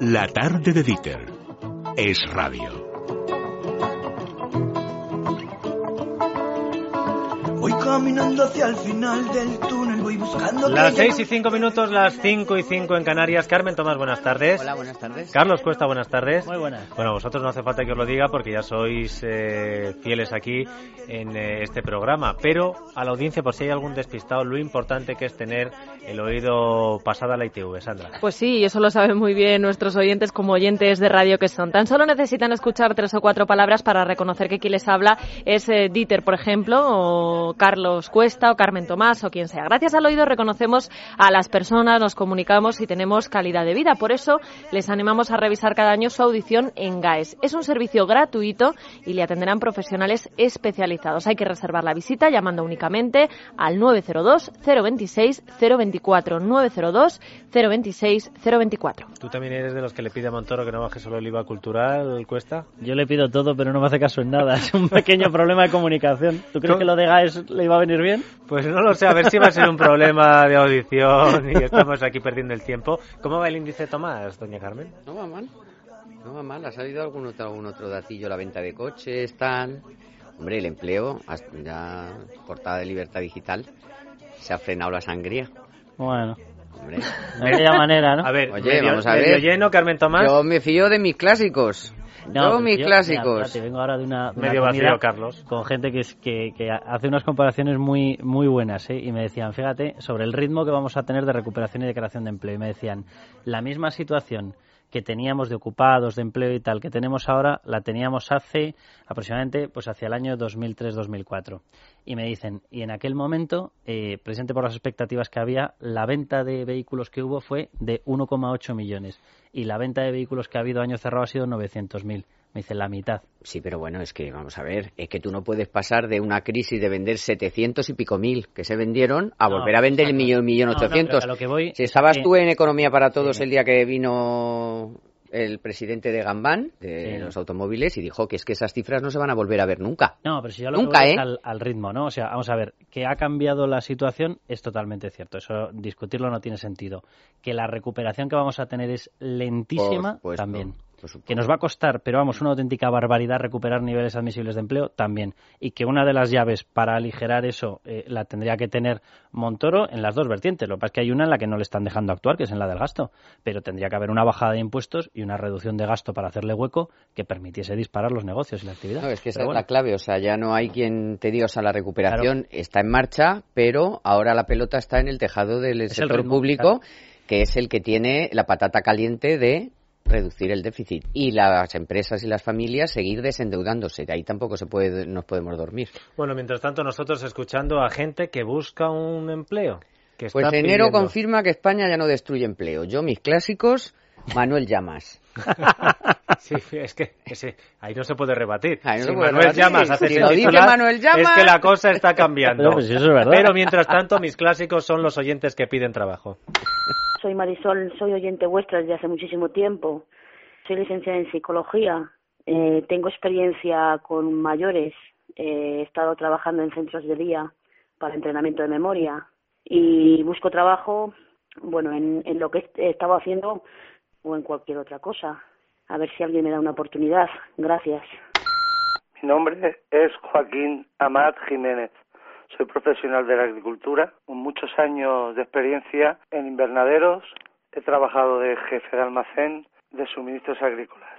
La tarde de Dieter es radio. Caminando hacia el final del túnel, voy buscando... Las 6 y 5 minutos, las 5 y 5 en Canarias. Carmen Tomás, buenas tardes. Hola, buenas tardes. Carlos Cuesta, buenas tardes. Muy buenas. Bueno, vosotros no hace falta que os lo diga porque ya sois eh, fieles aquí en eh, este programa. Pero a la audiencia, por si hay algún despistado, lo importante que es tener el oído pasada a la ITV, Sandra. Pues sí, eso lo saben muy bien nuestros oyentes como oyentes de radio que son. Tan solo necesitan escuchar tres o cuatro palabras para reconocer que quien les habla es eh, Dieter, por ejemplo, o Carlos Cuesta, o Carmen Tomás, o quien sea. Gracias al oído reconocemos a las personas, nos comunicamos y tenemos calidad de vida. Por eso les animamos a revisar cada año su audición en GAES. Es un servicio gratuito y le atenderán profesionales especializados. Hay que reservar la visita llamando únicamente al 902 026 024 902 026 024. ¿Tú también eres de los que le pide a Montoro que no baje solo el IVA cultural, Cuesta? Yo le pido todo, pero no me hace caso en nada. Es un pequeño problema de comunicación. ¿Tú crees que lo de GAES le iba a venir bien? Pues no lo sé, a ver si va a ser un problema de audición y estamos aquí perdiendo el tiempo. ¿Cómo va el índice Tomás, doña Carmen? No va mal. No va mal. Ha salido algún otro, algún otro datillo, la venta de coches, tal. Hombre, el empleo, ya portada de libertad digital, se ha frenado la sangría. Bueno. Hombre. De aquella manera, ¿no? A ver, Oye, medio- vamos a medio ver. lleno, Carmen Tomás. Yo me fío de mis clásicos. No, yo pero mis yo- clásicos. mira, espérate, vengo ahora de una, de Medio vacío, Carlos. con gente que, es, que, que hace unas comparaciones muy muy buenas ¿eh? y me decían, fíjate, sobre el ritmo que vamos a tener de recuperación y de creación de empleo. Y me decían, la misma situación que teníamos de ocupados, de empleo y tal, que tenemos ahora, la teníamos hace aproximadamente pues hacia el año 2003-2004. Y me dicen, y en aquel momento, eh, presente por las expectativas que había, la venta de vehículos que hubo fue de 1,8 millones y la venta de vehículos que ha habido año cerrado ha sido 900.000. Me dicen la mitad. Sí, pero bueno, es que vamos a ver, es que tú no puedes pasar de una crisis de vender 700 y pico mil que se vendieron a No, volver a vender el millón, millón ochocientos. a lo que voy si es estabas que- tú en Economía para Todos el día que vino el presidente de Gambán, de Sí. los automóviles, y dijo que es que esas cifras no se van a volver a ver nunca. No, pero si yo lo Nunca, que voy ¿eh? al, al ritmo, ¿no? O sea, vamos a ver, que ha cambiado la situación es totalmente cierto. Eso discutirlo no tiene sentido. Que la recuperación que vamos a tener es lentísima también. Que nos va a costar, pero vamos, una auténtica barbaridad recuperar niveles admisibles de empleo también. Y que una de las llaves para aligerar eso eh, la tendría que tener Montoro en las dos vertientes. Lo que pasa es que hay una en la que no le están dejando actuar, que es en la del gasto. Pero tendría que haber una bajada de impuestos y una reducción de gasto para hacerle hueco que permitiese disparar los negocios y la actividad. No, es que esa es la clave, o sea, ya no hay quien te diga, o sea, la recuperación está en marcha, pero ahora la pelota está en el tejado del el sector ritmo, público, que es el que tiene la patata caliente de reducir el déficit y las empresas y las familias seguir desendeudándose. De ahí tampoco se puede, nos podemos dormir. Bueno, mientras tanto, nosotros escuchando a gente que busca un empleo. Que Pues está enero pidiendo. confirma que España ya no destruye empleo. Yo, mis clásicos, Manuel Llamas. Sí, es que ese- ahí no se puede rebatir. No si se puede Manuel rebatir. Llamas hace Si lo dice Manuel Llamas- Es que la cosa está cambiando. No, pues eso es verdad. Pero mientras tanto, mis clásicos son los oyentes que piden trabajo. Soy Marisol, soy oyente vuestra desde hace muchísimo tiempo. Soy licenciada en psicología. Eh, tengo experiencia con mayores. Eh, he estado trabajando en centros de día para entrenamiento de memoria y busco trabajo, bueno, en, lo que he estado haciendo o en cualquier otra cosa. A ver si alguien me da una oportunidad. Gracias. Mi nombre es Joaquín Amat Jiménez. Soy profesional de la agricultura con muchos años de experiencia en invernaderos. He trabajado de jefe de almacén de suministros agrícolas.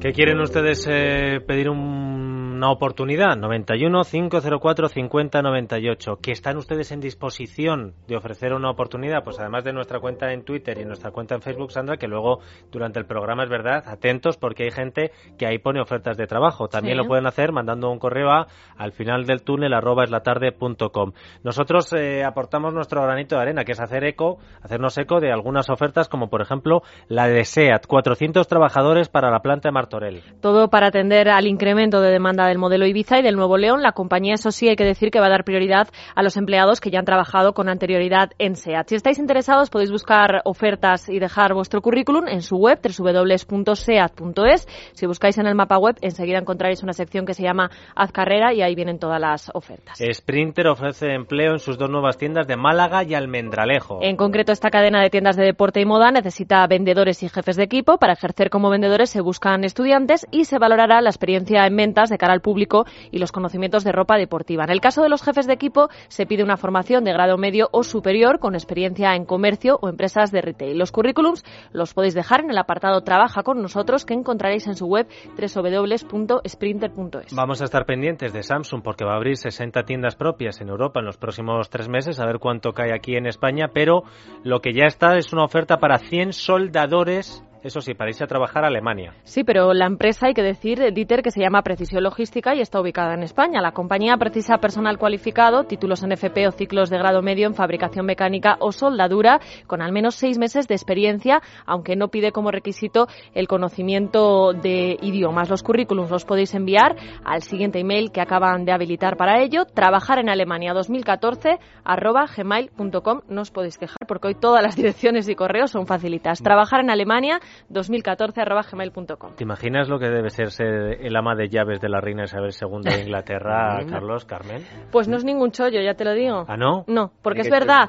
¿Qué quieren ustedes eh, pedir un- una oportunidad? 91 504 50 98. ¿Que están ustedes en disposición de ofrecer una oportunidad? Pues además de nuestra cuenta en Twitter y nuestra cuenta en Facebook, Sandra, que luego durante el programa es verdad, atentos porque hay gente que ahí pone ofertas de trabajo. También Sí. lo pueden hacer mandando un correo a al final del túnel arroba eslatarde.com. Nosotros eh, aportamos nuestro granito de arena, que es hacer eco, hacernos eco de algunas ofertas como por ejemplo la de SEAT, 400 trabajadores para la planta de Martorell. Todo para atender al incremento de demanda del modelo Ibiza y del Nuevo León. La compañía, eso sí, hay que decir que va a dar prioridad a los empleados que ya han trabajado con anterioridad en SEAT. Si estáis interesados, podéis buscar ofertas y dejar vuestro currículum en su web, www.seat.es. Si buscáis en el mapa web, enseguida encontraréis una sección que se llama Haz carrera y ahí vienen todas las ofertas. Sprinter ofrece empleo en sus dos nuevas tiendas de Málaga y Almendralejo. En concreto, esta cadena de tiendas de deporte y moda necesita vendedores y jefes de equipo. Para ejercer como vendedores se buscan estudiantes y se valorará la experiencia en ventas de cara al público y los conocimientos de ropa deportiva. En el caso de los jefes de equipo, se pide una formación de grado medio o superior con experiencia en comercio o empresas de retail. Los currículums los podéis dejar en el apartado Trabaja con nosotros que encontraréis en su web www.sprinter.es. Vamos a estar pendientes de Samsung porque va a abrir 60 tiendas propias en Europa en los próximos tres meses, a ver cuánto cae aquí en España, pero lo que ya está es una oferta para 100 soldadores eso sí, para irse a trabajar a Alemania. Sí, pero la empresa, hay que decir, Dieter, que se llama Precisión Logística y está ubicada en España. La compañía precisa personal cualificado, títulos en FP o ciclos de grado medio en fabricación mecánica o soldadura, con al menos seis meses de experiencia, aunque no pide como requisito el conocimiento de idiomas. Los currículums los podéis enviar al siguiente email que acaban de habilitar para ello, trabajar en Alemania 2014 arroba gmail.com. No os podéis quejar porque hoy todas las direcciones y correos son facilitas. Trabajar en Alemania 2014.gmail.com. ¿Te imaginas lo que debe ser ser el ama de llaves de la reina Isabel II de Inglaterra, Carlos, Carmen? Pues no es ningún chollo, ya te lo digo. ¿Ah, no? No, porque es verdad.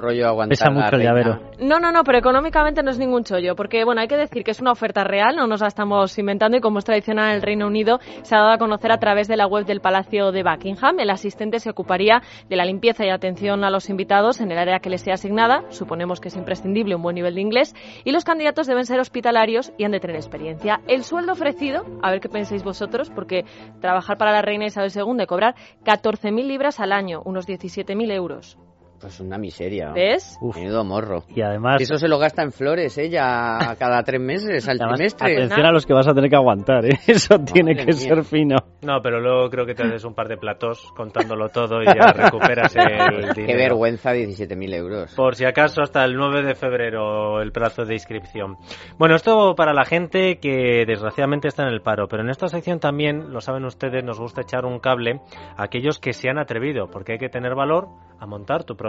Pesa mucho el llavero. No, no, no, pero económicamente no es ningún chollo, porque bueno, hay que decir que es una oferta real, no nos la estamos inventando y como es tradicional en el Reino Unido, se ha dado a conocer a través de la web del Palacio de Buckingham. El asistente se ocuparía de la limpieza y atención a los invitados en el área que les sea asignada, suponemos que es imprescindible un buen nivel de inglés, y los candidatos deben ser hospitalarios y han de tener experiencia. El sueldo ofrecido, a ver qué pensáis vosotros, porque trabajar para la reina Isabel II y cobrar 14.000 libras al año, unos 17.000 euros. Pues una miseria. ¿Ves? Uf. Menudo morro. Y además... Eso se lo gasta en flores, ella, ¿eh? cada tres meses, al además, trimestre. Atención a los que vas a tener que aguantar, ¿eh? Eso tiene Madre que mía. ser fino. No, pero luego creo que te haces un par de platos contándolo todo y ya recuperas el dinero. Qué vergüenza, 17.000 euros. Por si acaso, hasta el 9 de febrero el plazo de inscripción. Bueno, esto para la gente que desgraciadamente está en el paro, pero en esta sección también, lo saben ustedes, nos gusta echar un cable a aquellos que se han atrevido, porque hay que tener valor a montar tu propio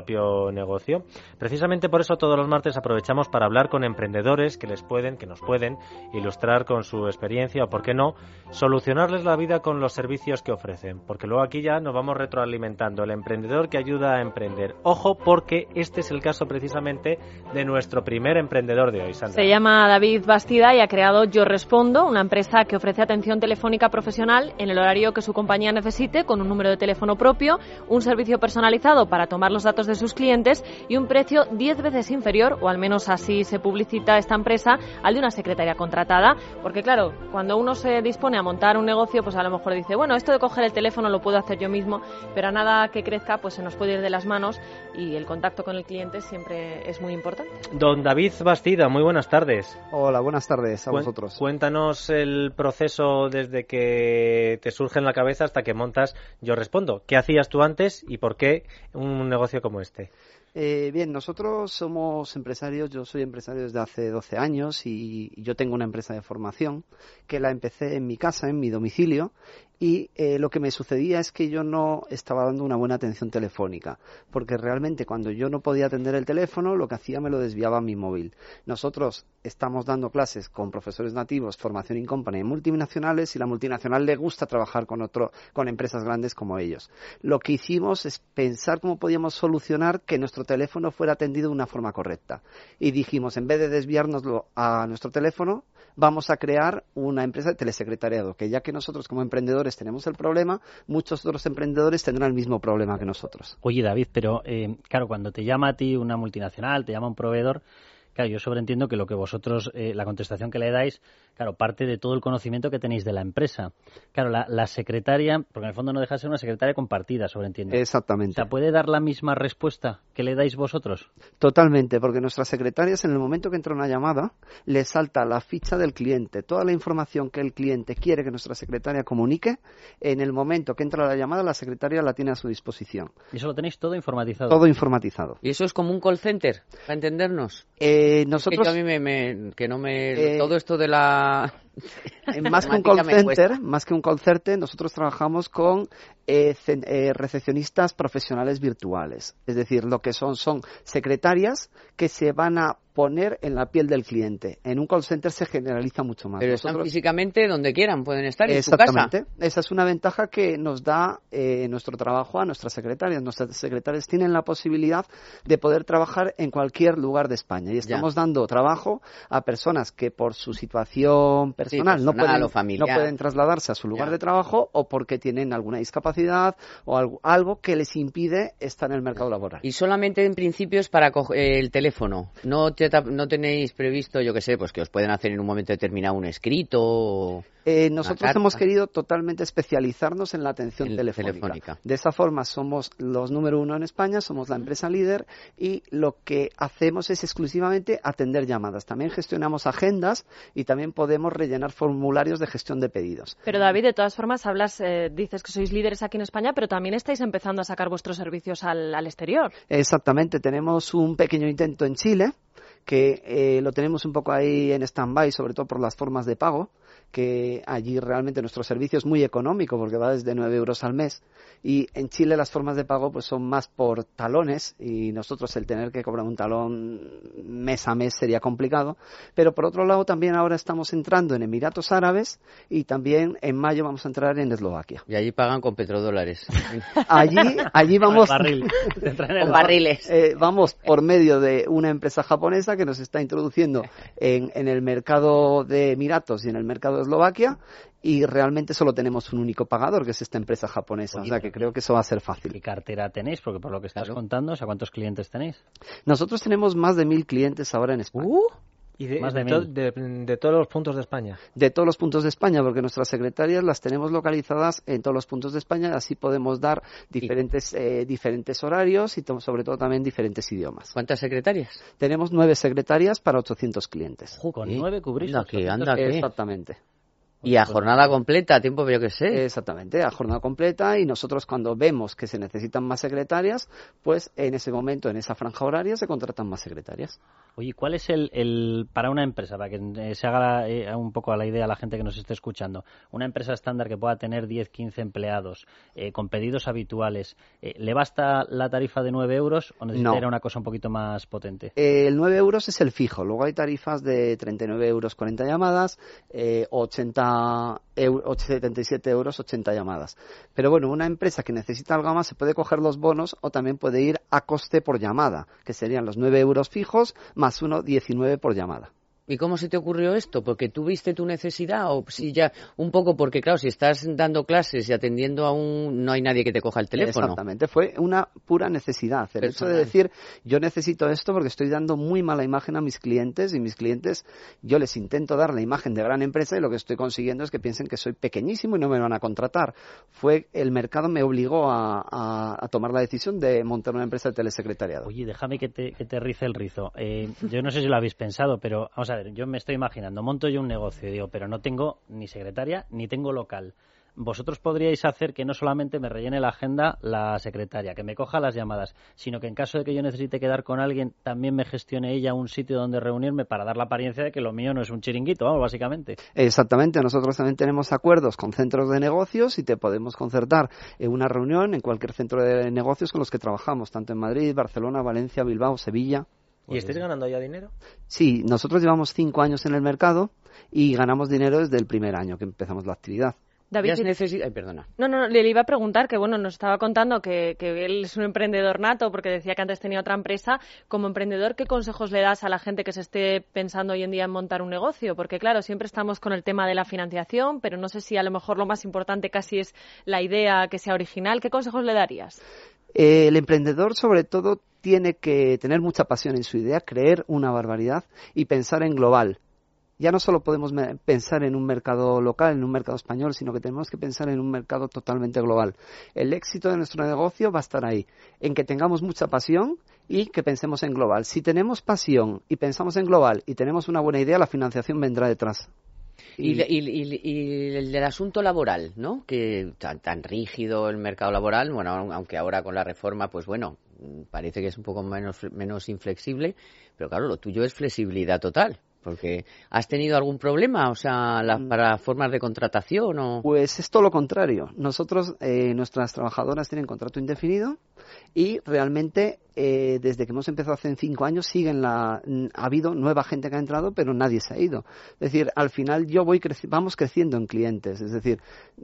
negocio. Precisamente por eso todos los martes aprovechamos para hablar con emprendedores que les pueden, que nos pueden ilustrar con su experiencia o, por qué no, solucionarles la vida con los servicios que ofrecen. Porque luego aquí ya nos vamos retroalimentando. El emprendedor que ayuda a emprender. Ojo, porque este es el caso precisamente de nuestro primer emprendedor de hoy, Sandra. Se llama David Bastida y ha creado Yo Respondo, una empresa que ofrece atención telefónica profesional en el horario que su compañía necesite, con un número de teléfono propio, un servicio personalizado para tomar los datos de sus clientes y un precio 10 veces inferior, o al menos así se publicita esta empresa, al de una secretaria contratada. Porque claro, cuando uno se dispone a montar un negocio, pues a lo mejor dice, bueno, esto de coger el teléfono lo puedo hacer yo mismo, pero a nada que crezca, pues se nos puede ir de las manos y el contacto con el cliente siempre es muy importante. Don David Bastida, muy buenas tardes. Hola, buenas tardes a Cuen- vosotros. Cuéntanos el proceso desde que te surge en la cabeza hasta que montas Yo Respondo. ¿Qué hacías tú antes y por qué un negocio como este? Eh, bien, nosotros somos empresarios, yo soy empresario desde hace 12 años y yo tengo una empresa de formación que la empecé en mi casa, en mi domicilio, y eh, lo que me sucedía es que yo no estaba dando una buena atención telefónica, porque realmente cuando yo no podía atender el teléfono, lo que hacía me lo desviaba a mi móvil. Nosotros estamos dando clases con profesores nativos, formación in company multinacionales y la multinacional le gusta trabajar con otro, con empresas grandes como ellos. Lo que hicimos es pensar cómo podíamos solucionar que nuestro teléfono fuera atendido de una forma correcta. Y dijimos, en vez de desviárnoslo a nuestro teléfono, vamos a crear una empresa de telesecretariado, que ya que nosotros como emprendedores tenemos el problema, muchos otros emprendedores tendrán el mismo problema que nosotros. Oye, David, pero eh, claro, cuando te llama a ti una multinacional, te llama un proveedor, claro, yo sobreentiendo que lo que vosotros, eh, la contestación que le dais, claro, parte de todo el conocimiento que tenéis de la empresa. Claro, la, la secretaria, porque en el fondo no deja de ser una secretaria compartida, sobreentiendo. O Exactamente. sea, ¿puede dar la misma respuesta que le dais vosotros? Totalmente, porque nuestras secretarias en el momento que entra una llamada, le salta la ficha del cliente, toda la información que el cliente quiere que nuestra secretaria comunique, en el momento que entra la llamada, la secretaria la tiene a su disposición. Y eso lo tenéis todo informatizado. Todo informatizado. ¿Y eso es como un call center, para entendernos? Eh, Es nosotros... que a mí me, me- que no me... Eh, todo esto de la, más que un call center, más que un call center, nosotros trabajamos con eh, eh, recepcionistas profesionales virtuales. Es decir, lo que son son secretarias que se van a poner en la piel del cliente. En un call center se generaliza mucho más. Pero están físicamente donde quieran, pueden estar en su casa. Exactamente. Esa es una ventaja que nos da eh, nuestro trabajo a nuestras secretarias. Nuestras secretarias tienen la posibilidad de poder trabajar en cualquier lugar de España. Y estamos dando trabajo a personas que por su situación personal, no, pueden, no, pueden, trasladarse a su lugar de trabajo o porque tienen alguna discapacidad o algo, algo, que les impide estar en el mercado laboral. Y solamente en principio es para el teléfono. No te no tenéis previsto, yo que sé, pues que os pueden hacer en un momento determinado un escrito? O... Eh, nosotros hemos querido totalmente especializarnos en la atención telefónica. De esa forma somos los número uno en España, somos la empresa líder y lo que hacemos es exclusivamente atender llamadas. También gestionamos agendas y también podemos rellenar formularios de gestión de pedidos. Pero David, de todas formas, hablas, eh, dices que sois líderes aquí en España, pero también estáis empezando a sacar vuestros servicios al, al exterior. Exactamente, tenemos un pequeño intento en Chile que eh, lo tenemos un poco ahí en stand-by, sobre todo por las formas de pago que allí realmente nuestro servicio es muy económico porque va desde 9 euros al mes. Y en Chile las formas de pago pues son más por talones y nosotros el tener que cobrar un talón mes a mes sería complicado. Pero por otro lado también ahora estamos entrando en Emiratos Árabes y también en mayo vamos a entrar en Eslovaquia. Y allí pagan con petrodólares. Allí allí vamos con barriles. Eh, vamos por medio de una empresa japonesa que nos está introduciendo en, en el mercado de Emiratos y en el mercado Eslovaquia y realmente solo tenemos un único pagador, que es esta empresa japonesa. o sea que creo que eso va a ser fácil. ¿Qué cartera tenéis? Porque por lo que estás contando, ¿a cuántos clientes tenéis? Nosotros tenemos más de mil clientes ahora en España. Uh. ¿Y de, Más de, de, todos los puntos de España? De todos los puntos de España, porque nuestras secretarias las tenemos localizadas en todos los puntos de España, así podemos dar diferentes, eh, diferentes horarios y sobre todo también diferentes idiomas. ¿Cuántas secretarias? Tenemos nueve secretarias para 800 clientes. con nueve cubrís. anda, Exactamente. Y a jornada completa, a tiempo yo que sé. Exactamente, a jornada completa y nosotros cuando vemos que se necesitan más secretarias, pues en ese momento, en esa franja horaria, se contratan más secretarias. Oye, ¿cuál es el, el para una empresa, para que eh, se haga eh, un poco a la idea a la gente que nos esté escuchando, una empresa estándar que pueda tener 10, 15 empleados, eh, con pedidos habituales, ¿le basta la tarifa de 9 euros o necesitaría una cosa un poquito más potente? el 9 euros es el fijo, luego hay tarifas de 39 euros 40 llamadas, 80 77 euros 80 llamadas. Pero bueno, una empresa que necesita algo más se puede coger los bonos o también puede ir a coste por llamada, que serían los 9 euros fijos más uno 19 por llamada. ¿Y cómo se te ocurrió esto? ¿Porque tuviste tu necesidad? O si ya, un poco porque, claro, si estás dando clases y atendiendo a un. no hay nadie que te coja el teléfono. Exactamente, fue una pura necesidad. El hecho de decir, yo necesito esto porque estoy dando muy mala imagen a mis clientes y mis clientes, yo les intento dar la imagen de gran empresa y lo que estoy consiguiendo es que piensen que soy pequeñísimo y no me van a contratar. Fue, el mercado me obligó a, tomar la decisión de montar una empresa de telesecretariado. Oye, déjame que te, que te rice el rizo. Eh, yo no sé si lo habéis pensado, pero vamos a yo me estoy imaginando, monto yo un negocio y digo, pero no tengo ni secretaria ni tengo local. Vosotros podríais hacer que no solamente me rellene la agenda la secretaria, que me coja las llamadas, sino que en caso de que yo necesite quedar con alguien, también me gestione ella un sitio donde reunirme para dar la apariencia de que lo mío no es un chiringuito, vamos, básicamente. Exactamente, nosotros también tenemos acuerdos con centros de negocios y te podemos concertar en una reunión en cualquier centro de negocios con los que trabajamos, tanto en Madrid, Barcelona, Valencia, Bilbao, Sevilla. ¿Y estáis ganando ya dinero? Sí, nosotros llevamos cinco años en el mercado y ganamos dinero desde el primer año que empezamos la actividad. David, Ay, perdona. No, no, le iba a preguntar que, bueno, nos estaba contando que, que, él es un emprendedor nato porque decía que antes tenía otra empresa. Como emprendedor, ¿qué consejos le das a la gente que se esté pensando hoy en día en montar un negocio? Porque, claro, siempre estamos con el tema de la financiación, pero no sé si a lo mejor lo más importante casi es la idea que sea original. ¿Qué consejos le darías? El emprendedor, sobre todo, tiene que tener mucha pasión en su idea, creer una barbaridad y pensar en global. Ya no solo podemos pensar en un mercado local, en un mercado español, sino que tenemos que pensar en un mercado totalmente global. El éxito de nuestro negocio va a estar ahí, en que tengamos mucha pasión y que pensemos en global. Si tenemos pasión y pensamos en global y tenemos una buena idea, la financiación vendrá detrás. Y, el del asunto laboral, ¿no? Que tan, tan rígido el mercado laboral, bueno, aunque ahora con la reforma, pues bueno, parece que es un poco menos, menos inflexible, pero claro, lo tuyo es flexibilidad total. Porque ¿has tenido algún problema, o sea, Mm. para formas de contratación o...? Pues es todo lo contrario. Nosotros, eh, nuestras trabajadoras tienen contrato indefinido y realmente eh, desde que hemos empezado hace cinco años siguen la ha habido nueva gente que ha entrado pero nadie se ha ido. Es decir al final yo voy creci vamos creciendo en clientes. Es decir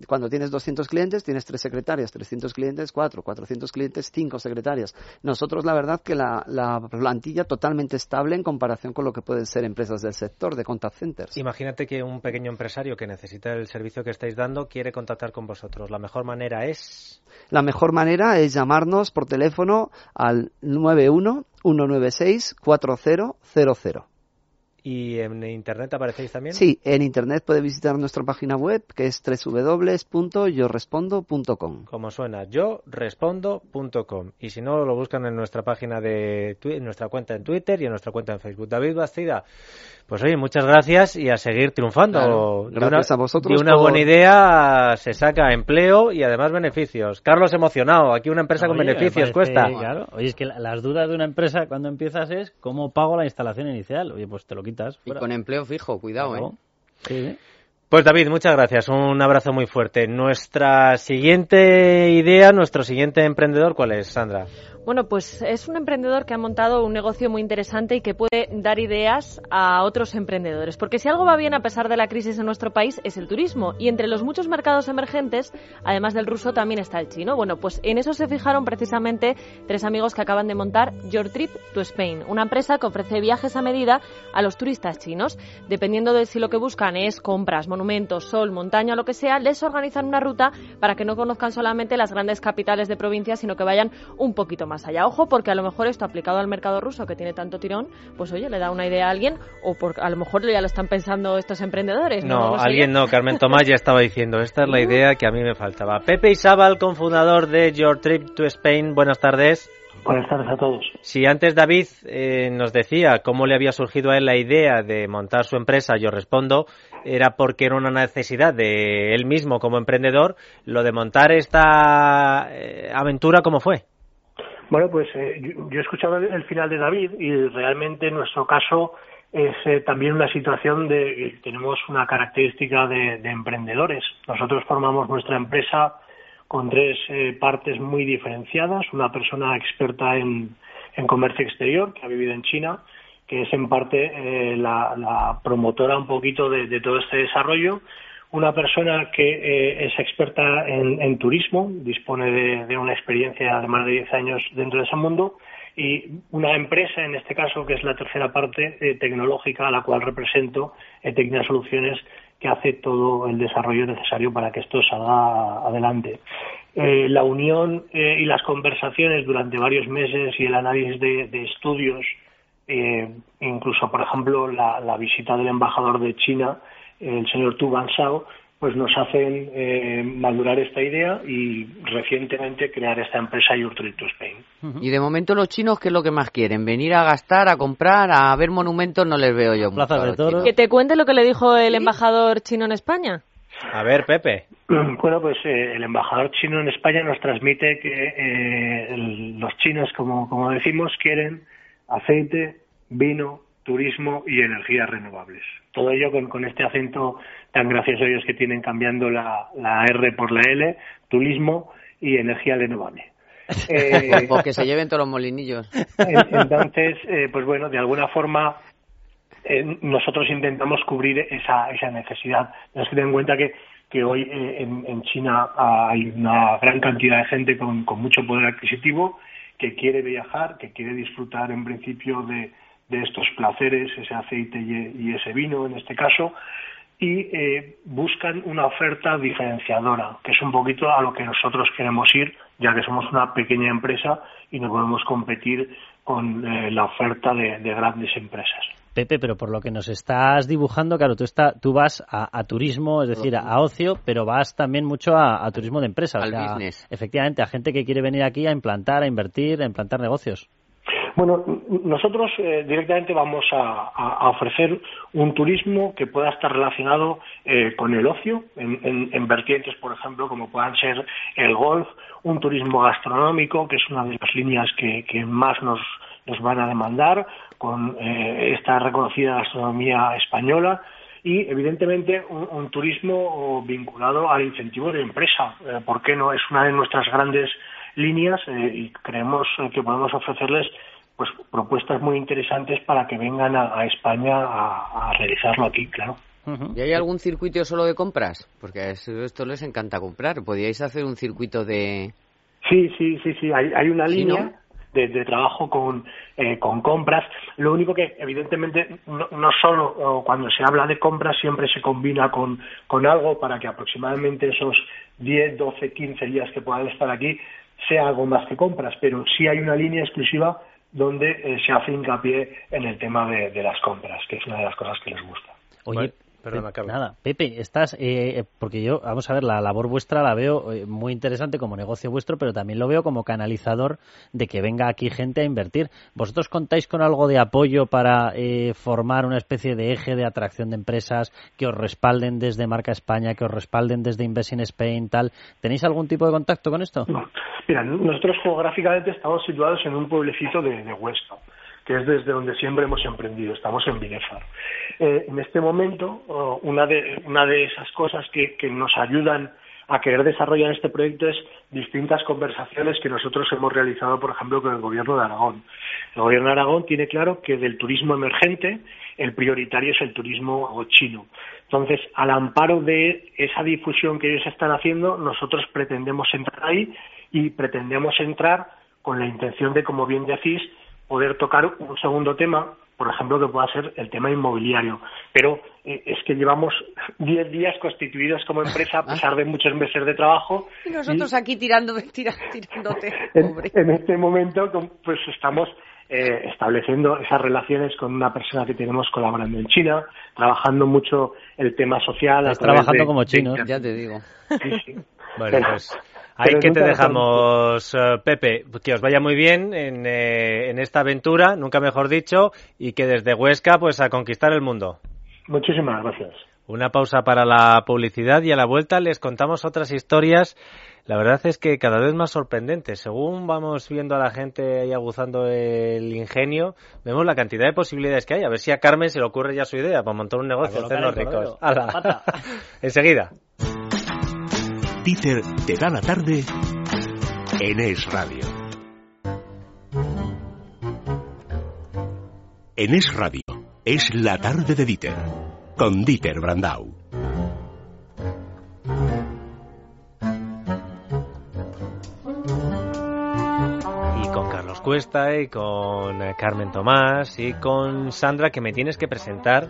cuando tienes 200 clientes tienes tres secretarias 300 clientes cuatro 400 clientes cinco secretarias. Nosotros la verdad que la, la plantilla totalmente estable en comparación con lo que pueden ser empresas del sector de contact centers. Imagínate que un pequeño empresario que necesita el servicio que estáis dando quiere contactar con vosotros. La mejor manera es La mejor manera es llamarnos por teléfono al 91 196 4000. ¿Y en internet aparecéis también? Sí, en internet puede visitar nuestra página web que es www.yorespondo.com. Como suena, yo respondo.com. Y si no, lo buscan en nuestra página de en nuestra cuenta en Twitter y en nuestra cuenta en Facebook. David Bastida, pues oye, muchas gracias y a seguir triunfando. Claro, De gracias una- a vosotros De una por- buena idea se saca empleo y además beneficios. Carlos emocionado, aquí una empresa con Oye, beneficios parece- cuesta. Claro. Oye, es que la- las dudas de una empresa cuando empiezas es cómo pago la instalación inicial. Oye, pues te lo quitas. Y con empleo fijo, cuidado, Claro. ¿eh? Sí, sí. Pues David, muchas gracias. Un abrazo muy fuerte. Nuestra siguiente idea, nuestro siguiente emprendedor, ¿cuál es, Sandra? Bueno, pues es un emprendedor que ha montado un negocio muy interesante y que puede dar ideas a otros emprendedores. Porque si algo va bien a pesar de la crisis en nuestro país es el turismo. Y entre los muchos mercados emergentes, además del ruso, también está el chino. Bueno, pues en eso se fijaron precisamente tres amigos que acaban de montar Your Trip to Spain, una empresa que ofrece viajes a medida a los turistas chinos. Dependiendo de si lo que buscan es compras, monumentos, sol, montaña, lo que sea, les organizan una ruta para que no conozcan solamente las grandes capitales de provincia, sino que vayan un poquito más allá. Ojo, porque a lo mejor esto aplicado al mercado ruso que tiene tanto tirón, pues oye, le da una idea a alguien, o porque a lo mejor ya lo están pensando estos emprendedores. No, No, alguien no. Carmen Tomás ya estaba diciendo, esta es la idea que a mí me faltaba. Pepe Isabal, cofundador de Your Trip to Spain, buenas tardes. Buenas tardes a todos. Si antes David eh, nos decía cómo le había surgido a él la idea de montar su empresa, yo respondo, era porque era una necesidad de él mismo como emprendedor, lo de montar esta eh, aventura, ¿cómo fue? Bueno, pues eh, yo, he escuchado el, final de David y realmente en nuestro caso es eh, también una situación de tenemos una característica de, de emprendedores. Nosotros formamos nuestra empresa con tres eh, partes muy diferenciadas. Una persona experta en, comercio exterior que ha vivido en China, que es en parte eh, la, la promotora un poquito de todo este desarrollo. Una persona que eh, es experta en, turismo, dispone de, una experiencia de más de 10 años dentro de ese mundo y una empresa, en este caso, que es la tercera parte eh, tecnológica a la cual represento, eh, Tecnia Soluciones, que hace todo el desarrollo necesario para que esto salga adelante. Eh, la unión y las conversaciones durante varios meses y el análisis de, de estudios, incluso, por ejemplo, la visita del embajador de China, el señor Tu Shao, pues nos hacen eh, madurar esta idea y recientemente crear esta empresa Your Trip to Spain. Y de momento los chinos, ¿qué es lo que más quieren? ¿Venir a gastar, a comprar, a ver monumentos? No les veo yo. mucho Plazas a de toros. Que te cuente lo que le dijo el embajador chino en España. A ver, Pepe. Bueno, pues eh, el embajador chino en España nos transmite que eh, el- los chinos, como, como decimos, quieren aceite, vino, turismo y energías renovables. Todo ello con, con este acento tan gracioso ellos que tienen cambiando la, la R por la L, turismo y energía renovable. Eh, que se lleven todos los molinillos. en- Entonces, eh, pues bueno, de alguna forma eh, nosotros intentamos cubrir esa, esa necesidad. Tenemos que tener en cuenta que, que hoy eh, en, en China hay una gran cantidad de gente con, con mucho poder adquisitivo que quiere viajar, que quiere disfrutar en principio de, de estos placeres, ese aceite y, y ese vino en este caso, y eh, buscan una oferta diferenciadora, que es un poquito a lo que nosotros queremos ir, ya que somos una pequeña empresa y no podemos competir con eh, la oferta de, de grandes empresas. Pepe, pero por lo que nos estás dibujando, claro, tú, está, tú vas a, a turismo, es decir, a, a ocio, pero vas también mucho a, a turismo de empresa. Al o sea, business. Efectivamente, a gente que quiere venir aquí a implantar, a invertir, a implantar negocios. Bueno, nosotros eh, directamente vamos a, ofrecer un turismo que pueda estar relacionado eh, con el ocio, en, en- en vertientes, por ejemplo, como puedan ser el golf, un turismo gastronómico, que es una de las líneas que, más nos, nos van a demandar con eh, esta reconocida gastronomía española y evidentemente un, turismo vinculado al incentivo de empresa. Eh, ¿Por qué no? Es una de nuestras grandes líneas eh, y creemos que podemos ofrecerles pues propuestas muy interesantes para que vengan a, España a, realizarlo aquí, claro. ¿Y hay algún circuito solo de compras? Porque a esto les encanta comprar. ¿Podríais hacer un circuito de...? Sí, sí, sí, sí. Hay, una línea de, trabajo con, eh, con compras. Lo único que, evidentemente, no, no, solo cuando se habla de compras siempre se combina con, con algo para que aproximadamente esos 10, 12, 15 días que puedan estar aquí sea algo más que compras, pero sí hay una línea exclusiva donde eh, se hace hincapié en el tema de, de, las compras, que es una de las cosas que les gusta. Oye, Nada, Pepe, estás, eh, eh, porque yo, vamos a ver, la labor vuestra la veo eh, muy interesante como negocio vuestro, pero también lo veo como canalizador de que venga aquí gente a invertir. ¿Vosotros contáis con algo de apoyo para formar una especie de eje de atracción de empresas que os respalden desde Marca España, que os respalden desde Invest in Spain, tal? ¿Tenéis algún tipo de contacto con esto? Mira, nosotros geográficamente estamos situados en un pueblecito de, de Huesca que es desde donde siempre hemos emprendido. Estamos en Binefar. Eh, en este momento, oh, una, de, una de esas cosas que, que nos ayudan a querer desarrollar este proyecto es distintas conversaciones que nosotros hemos realizado, por ejemplo, con el Gobierno de Aragón. El Gobierno de Aragón tiene claro que del turismo emergente el prioritario es el turismo chino. Entonces, al amparo de esa difusión que ellos están haciendo, nosotros pretendemos entrar ahí y pretendemos entrar con la intención de, como bien decís, poder tocar un segundo tema, por ejemplo, que pueda ser el tema inmobiliario. Pero eh, es que llevamos 10 días constituidos como empresa a pesar de muchos meses de trabajo. Y nosotros aquí tirando, tirándote. En, este momento, pues estamos eh, estableciendo esas relaciones con una persona que tenemos colaborando en China, trabajando mucho el tema social. trabajando como chino, ya te digo. Sí, sí. pues Ahí que te dejamos, eh, Pepe. Que os vaya muy bien en, eh, en, esta aventura, nunca mejor dicho, y que desde Huesca, pues a conquistar el mundo. Muchísimas gracias. Una pausa para la publicidad y a la vuelta les contamos otras historias. La verdad es que cada vez más sorprendentes. Según vamos viendo a la gente y aguzando el ingenio, vemos la cantidad de posibilidades que hay. A ver si a Carmen se le ocurre ya su idea para montar un negocio, hacernos ricos. Enseguida. Dieter te da la tarde en Es Radio. En Es Radio es la tarde de Dieter con Dieter Brandau. Y con Carlos Cuesta y con Carmen Tomás y con Sandra que me tienes que presentar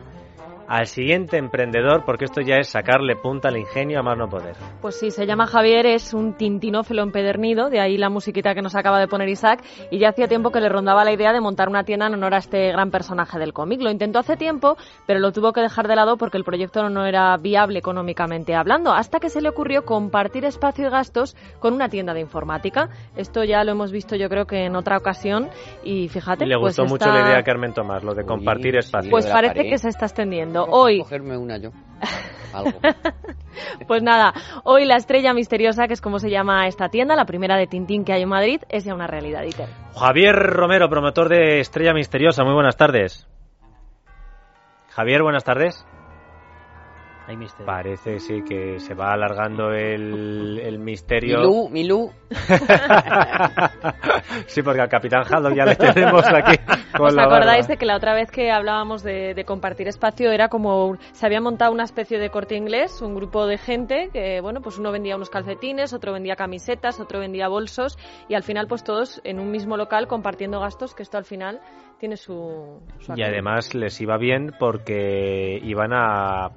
al siguiente emprendedor, porque esto ya es sacarle punta al ingenio a más no poder. Pues sí, se llama Javier, es un tintinófilo empedernido, de ahí la musiquita que nos acaba de poner Isaac, y ya hacía tiempo que le rondaba la idea de montar una tienda en honor a este gran personaje del cómic. Lo intentó hace tiempo, pero lo tuvo que dejar de lado porque el proyecto no era viable económicamente hablando, hasta que se le ocurrió compartir espacio y gastos con una tienda de informática. Esto ya lo hemos visto yo creo que en otra ocasión, y fíjate... Le pues gustó mucho la idea a Carmen Tomás, lo de compartir espacio. Pues parece que se está extendiendo. Hoy. Cogerme una yo. pues nada, hoy la estrella misteriosa, que es como se llama esta tienda, la primera de Tintín que hay en Madrid, es ya una realidad, Dieter. Javier Romero, promotor de Estrella Misteriosa, muy buenas tardes. Javier, buenas tardes. Parece, sí, que se va alargando el, el misterio. Milú, Milú. sí, porque al Capitán Haddock ya le tenemos aquí. ¿Os acordáis de que la otra vez que hablábamos de, compartir espacio era como se había montado una especie de corte inglés, un grupo de gente que, bueno, pues uno vendía unos calcetines, otro vendía camisetas, otro vendía bolsos y al final pues todos en un mismo local compartiendo gastos, que esto al final tiene su... y además les iba bien porque iban a,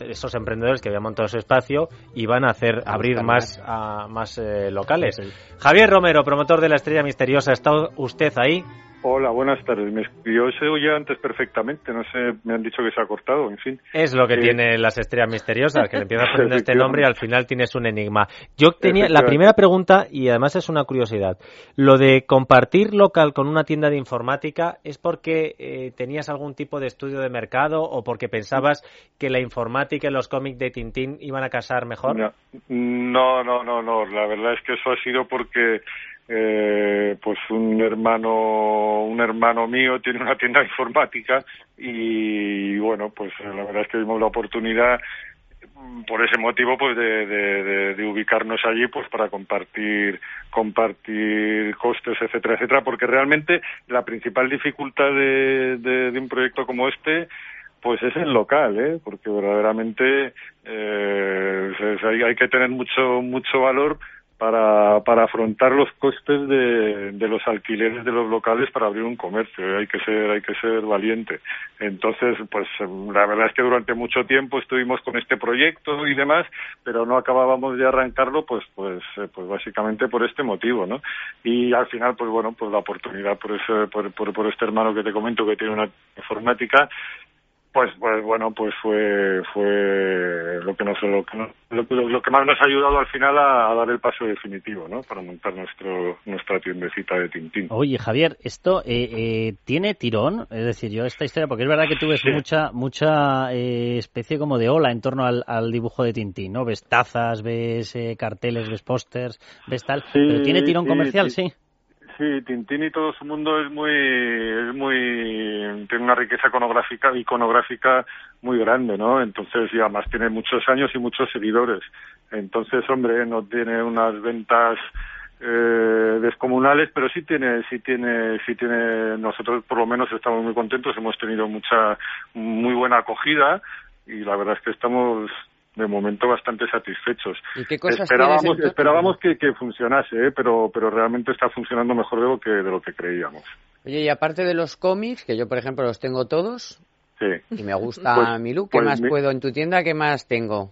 esos emprendedores que habían montado ese espacio iban a hacer abrir más a, más eh, locales. Javier Romero, promotor de la Estrella Misteriosa, ¿está usted ahí? Hola, buenas tardes. Me, yo se oía antes perfectamente, no sé, me han dicho que se ha cortado, en fin. Es lo que tiene las estrellas misteriosas, que le empiezas poniendo este nombre y al final tienes un enigma. Yo tenía la primera pregunta, y además es una curiosidad, lo de compartir local con una tienda de informática, ¿es porque eh, tenías algún tipo de estudio de mercado o porque pensabas que la informática y los cómics de Tintín iban a casar mejor? No, no, no, no, la verdad es que eso ha sido porque eh, pues un hermano un hermano mío tiene una tienda informática y bueno pues la verdad es que vimos la oportunidad por ese motivo pues de, de, de, ubicarnos allí pues para compartir compartir costes etcétera etcétera porque realmente la principal dificultad de, un proyecto como este pues es el local, ¿eh? porque verdaderamente eh, hay, hay, que tener mucho mucho valor para, para afrontar los costes de, de los alquileres de los locales para abrir un comercio. Hay que ser, hay que ser valiente. Entonces, pues la verdad es que durante mucho tiempo estuvimos con este proyecto y demás, pero no acabábamos de arrancarlo, pues, pues, eh, pues básicamente por este motivo, ¿no? Y al final, pues bueno, pues la oportunidad por ese, por, por, por este hermano que te comento que tiene una informática pues pues bueno pues fue fue lo que nos lo que, lo, lo que más nos ha ayudado al final a, dar el paso definitivo no para montar nuestro nuestra tiendecita de Tintín. Oye Javier esto eh, eh, tiene tirón es decir yo esta historia porque es verdad que tú ves mucha mucha eh, especie como de ola en torno al, al, dibujo de Tintín no ves tazas ves eh, carteles ves pósters ves tal pero tiene tirón comercial sí. Sí, Tintín y todo su mundo es muy, es muy, tiene una riqueza iconográfica, iconográfica muy grande, ¿no? Entonces, y además tiene muchos años y muchos seguidores. Entonces, hombre, no tiene unas ventas eh, descomunales, pero sí tiene, sí tiene, sí tiene, nosotros por lo menos estamos muy contentos, hemos tenido mucha, muy buena acogida y la verdad es que estamos de momento bastante satisfechos. ¿Y qué cosas esperábamos esperábamos que, que funcionase, ¿eh? pero pero realmente está funcionando mejor de lo que de lo que creíamos. Oye, y aparte de los cómics, que yo por ejemplo los tengo todos, sí. y me gusta pues, mi look, ¿qué pues más puedo en tu tienda? ¿Qué más tengo?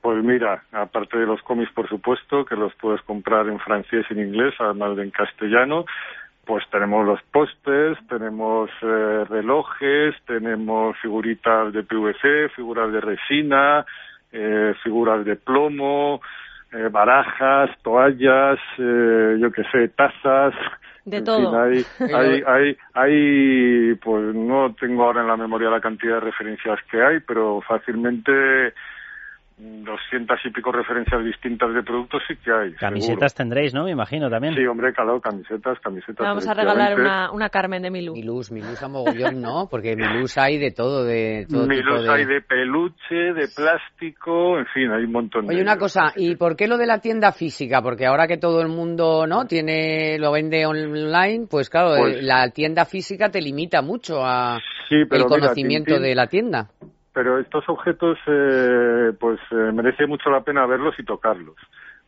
Pues mira, aparte de los cómics, por supuesto, que los puedes comprar en francés y en inglés, además de en castellano, pues tenemos los pósters, tenemos eh, relojes, tenemos figuritas de PVC, figuras de resina, eh, figuras de plomo, eh, barajas, toallas, eh, yo qué sé, tazas. De todo. hay, hay, hay, hay, pues no tengo ahora en la memoria la cantidad de referencias que hay, pero fácilmente doscientas y pico referencias distintas de productos sí que hay. Camisetas tendréis, ¿no? Me imagino también. Sí, hombre, calado, camisetas, camisetas. Vamos a regalar una, una Carmen de Milú. Milús, Milús a mogollón, ¿no? Porque Milús hay de todo, de todo Milús tipo de... hay de peluche, de plástico, en fin, hay un montón Oye, de una ellos. cosa, ¿y por qué lo de la tienda física? Porque ahora que todo el mundo, ¿no? Tiene, lo vende online, pues claro, Pues- la tienda física te limita mucho a Sí, pero el mira, conocimiento Tintín- de la tienda. Pero estos objetos eh, pues eh, merece mucho la pena verlos y tocarlos.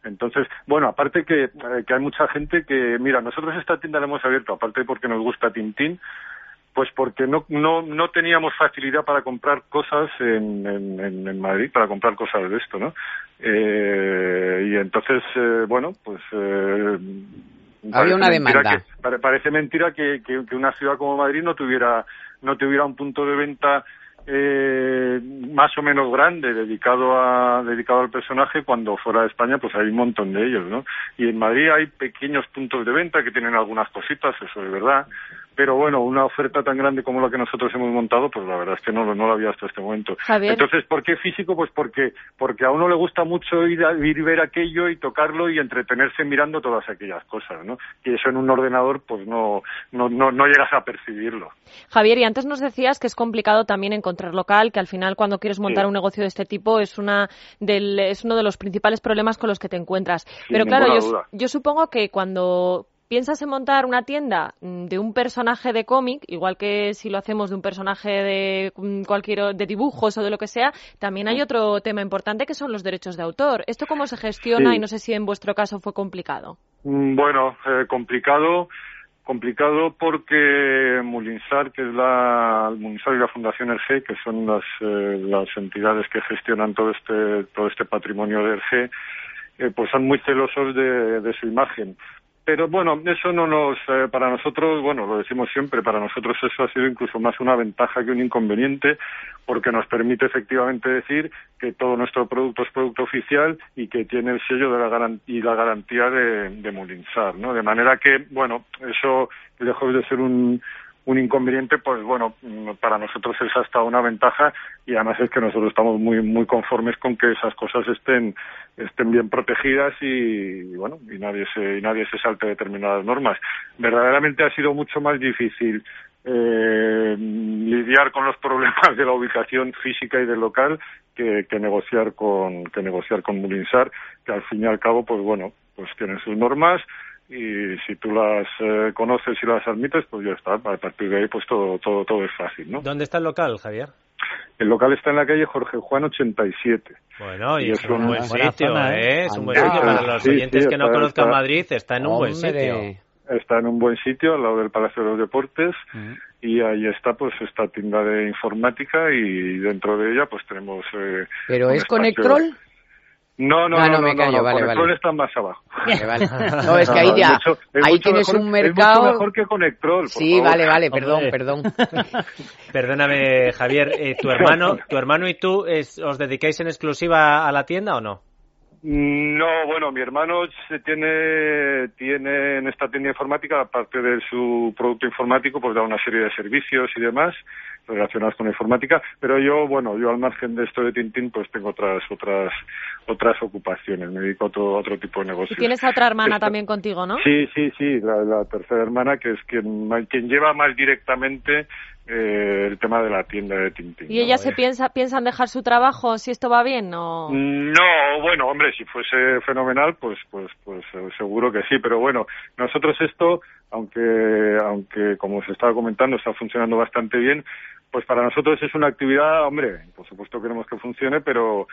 Entonces, bueno, aparte que, eh, que hay mucha gente que, mira, nosotros esta tienda la hemos abierto, aparte porque nos gusta Tintín, pues porque no, no, no teníamos facilidad para comprar cosas en, en, en- Madrid, para comprar cosas de esto, ¿no? Eh, y entonces, eh, bueno, pues... Eh, parece una demanda. que- parece mentira que, que, que una ciudad como Madrid no tuviera, no tuviera un punto de venta eh, más o menos grande dedicado a dedicado al personaje cuando fuera de España pues hay un montón de ellos no y en Madrid hay pequeños puntos de venta que tienen algunas cositas eso es verdad pero bueno una oferta tan grande como la que nosotros hemos montado pues la verdad es que no, no la había hasta este momento Javier. entonces ¿por qué físico? pues porque porque a uno le gusta mucho ir a ir ver aquello y tocarlo y entretenerse mirando todas aquellas cosas no y eso en un ordenador pues no no no, no llegas a percibirlo Javier, y antes nos decías que es complicado también encontrar local, que al final cuando quieres montar Sí. un negocio de este tipo es una del, es uno de los principales problemas con los que te encuentras. Sin Pero claro, yo supongo que cuando piensas en montar una tienda mm, de un personaje de cómic, igual que si lo hacemos de un personaje de mm, cualquier o- de dibujos o de lo que sea, también hay otro tema importante que son los derechos de autor. ¿Esto cómo se gestiona? Sí. Y no sé si en vuestro caso fue complicado. Mm, Bueno, eh, complicado, complicado porque Mulinsar, que es la Mulinsar y la Fundación ERG, que son las eh, las entidades que gestionan todo este todo este patrimonio de ERG, eh, pues son muy celosos de, de su imagen. Pero bueno, eso no nos, eh, para nosotros, bueno, lo decimos siempre, para nosotros eso ha sido incluso más una ventaja que un inconveniente, porque nos permite efectivamente decir que todo nuestro producto es producto oficial y que tiene el sello de la y la garantía de, de Mulinsar, ¿no? De manera que, bueno, eso, lejos de ser un, un inconveniente, pues bueno, para nosotros es hasta una ventaja y además es que nosotros estamos muy muy conformes con que esas cosas estén estén bien protegidas y, bueno y nadie se y nadie se salte determinadas normas. Verdaderamente ha sido mucho más difícil eh, lidiar con los problemas de la ubicación física y del local que, que negociar con que negociar con Mulinsar que al fin y al cabo pues bueno pues tienen sus normas y si tú las eh, conoces y las admites, pues ya está. A partir de ahí, pues todo, todo, todo es fácil, ¿no? ¿Dónde está el local, Javier? El local está en la calle Jorge Juan 87. Bueno, y, es, un buen sitio, ¿eh? Es un buen sitio para los oyentes que no conozcan Madrid, está en un buen sitio. Está en un buen sitio, al lado del Palacio de los Deportes, y ahí está, pues, esta tienda de informática, y dentro de ella, pues, tenemos... Eh, ¿Pero es con Conectrol? No, no, Ah, no, no, me no, callo, no, vale, Conectrol vale. está más abajo. Vale, vale. No, es que ahí ya, hecho, es ahí tienes mejor- un Es mercado... mucho mejor que Conectrol, Sí, favor. vale, vale, perdón, Hombre. perdón. Perdóname, Javier, eh, ¿tu hermano tu hermano y tú es- os dedicáis en exclusiva a la tienda o no? No, bueno, mi hermano se tiene, tiene en esta tienda informática, aparte de su producto informático, pues da una serie de servicios y demás relacionados con la informática, pero yo, bueno, yo al margen de esto de Tintín, pues tengo otras, otras, otras ocupaciones, me dedico a otro, otro tipo de Y negocios. tienes a otra hermana Esta- también contigo, ¿no? Sí, sí, sí, la, la tercera hermana, que es quien, quien lleva más directamente eh, el tema de la tienda de Tintín. ¿Y ella se piensa, piensan dejar su trabajo si esto va bien o...? No, bueno, hombre, si fuese fenomenal, pues, pues, pues eh, seguro que sí. Pero bueno, nosotros esto, aunque, aunque como se estaba comentando, está funcionando bastante bien, pues para nosotros es una actividad, hombre, por supuesto queremos que funcione, pero,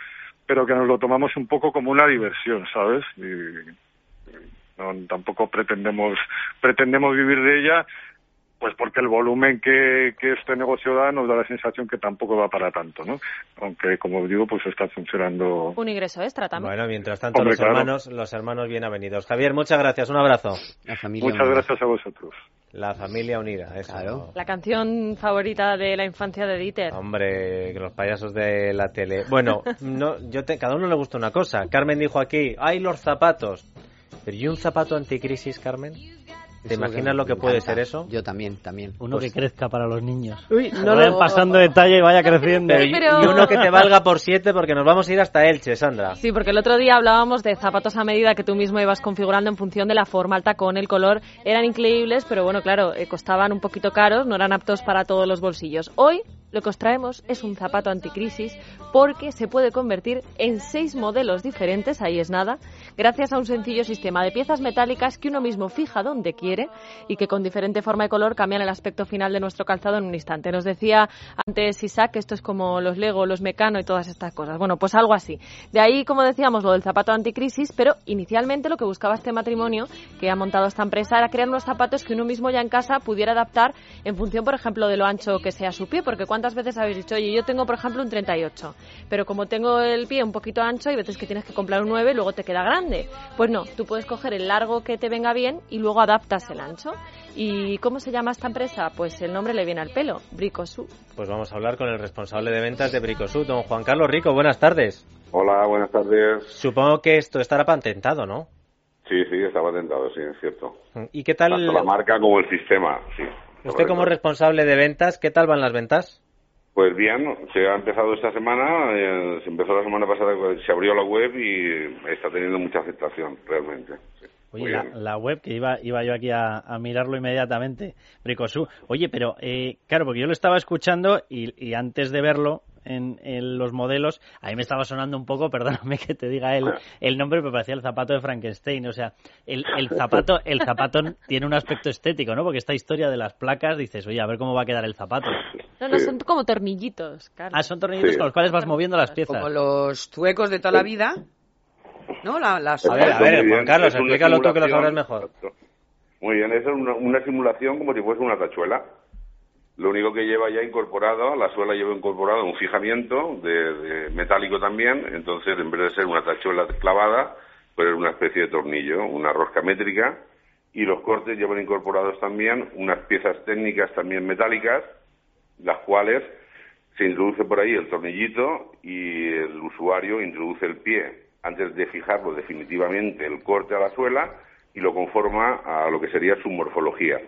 pero que nos lo tomamos un poco como una diversión, ¿sabes? Y, no, tampoco pretendemos, pretendemos vivir de ella, pues porque el volumen que, que este negocio da nos da la sensación que tampoco va para tanto, ¿no? Aunque, como digo, pues está funcionando. Un ingreso extra también. Bueno, mientras tanto Hombre, los claro. hermanos, los hermanos bien avenidos. Javier, muchas gracias, un abrazo. Muchas gracias a vosotros. La familia unida, eso. La canción favorita de la infancia de Dieter. Hombre, los payasos de la tele. Bueno, no, yo te, cada uno le gusta una cosa. Carmen dijo aquí, ¡ay, los zapatos! Pero ¿y un zapato anticrisis, Carmen? ¿Te imaginas lo que puede encanta. ser eso? Yo también, también. Uno Pues- que crezca para los niños. Uy, no vayan lo- pasando de talla y vaya creciendo. Pero Y uno que te valga por siete porque nos vamos a ir hasta Elche, Sandra. Sí, porque el otro día hablábamos de zapatos a medida que tú mismo ibas configurando en función de la forma, el tacón, el color. Eran increíbles, pero bueno, claro, eh, costaban un poquito caros, no eran aptos para todos los bolsillos. Hoy lo que os traemos es un zapato anticrisis porque se puede convertir en seis modelos diferentes, ahí es nada, gracias a un sencillo sistema de piezas metálicas que uno mismo fija donde quiere y que con diferente forma y color cambian el aspecto final de nuestro calzado en un instante. Nos decía antes Isaac que esto es como los Lego, los Mecano y todas estas cosas. Bueno, pues algo así. De ahí, como decíamos, lo del zapato anticrisis, pero inicialmente lo que buscaba este matrimonio que ha montado esta empresa era crear unos zapatos que uno mismo ya en casa pudiera adaptar en función, por ejemplo, de lo ancho que sea su pie, porque cuántas veces habéis dicho, oye, yo tengo, por ejemplo, un 38, pero como tengo el pie un poquito ancho, hay veces que tienes que comprar un 9 y luego te queda grande. Pues no, tú puedes coger el largo que te venga bien y luego adaptas el ancho. ¿Y cómo se llama esta empresa? Pues el nombre le viene al pelo, Bricosu. Pues vamos a hablar con el responsable de ventas de Bricosud, don Juan Carlos Rico. Buenas tardes. Hola, buenas tardes. Supongo que esto estará patentado, ¿no? Sí, sí, estaba tentado, sí, es cierto. ¿Y qué tal? Tanto la marca como el sistema, sí. Usted como responsable de ventas, ¿qué tal van las ventas? Pues bien, se ha empezado esta semana, eh, se empezó la semana pasada, se abrió la web y está teniendo mucha aceptación, realmente. Oye, la, web, que iba, iba yo aquí a, a mirarlo inmediatamente, Bricosú. Oye, pero eh, claro, porque yo lo estaba escuchando y, y antes de verlo en, en los modelos, a mí me estaba sonando un poco, perdóname que te diga el, el nombre, pero parecía el zapato de Frankenstein. O sea, el, el zapato el zapato tiene un aspecto estético, ¿no? Porque esta historia de las placas, dices, oye, a ver cómo va a quedar el zapato. No, no, son como tornillitos, Carlos. Ah, son tornillitos Sí. con los cuales vas moviendo las piezas. Como los zuecos de toda la vida, ¿no? La, las A ver, a ver, Juan. Carlos, explícalo tú que lo sabrás mejor. Muy bien, es una, una simulación como si fuese una tachuela. Lo único que lleva ya incorporado, la suela lleva incorporado un fijamiento de, de metálico también, entonces en vez de ser una tachuela clavada, pues es una especie de tornillo, una rosca métrica, y los cortes llevan incorporados también unas piezas técnicas también metálicas, las cuales se introduce por ahí el tornillito y el usuario introduce el pie antes de fijarlo definitivamente el corte a la suela y lo conforma a lo que sería su morfología,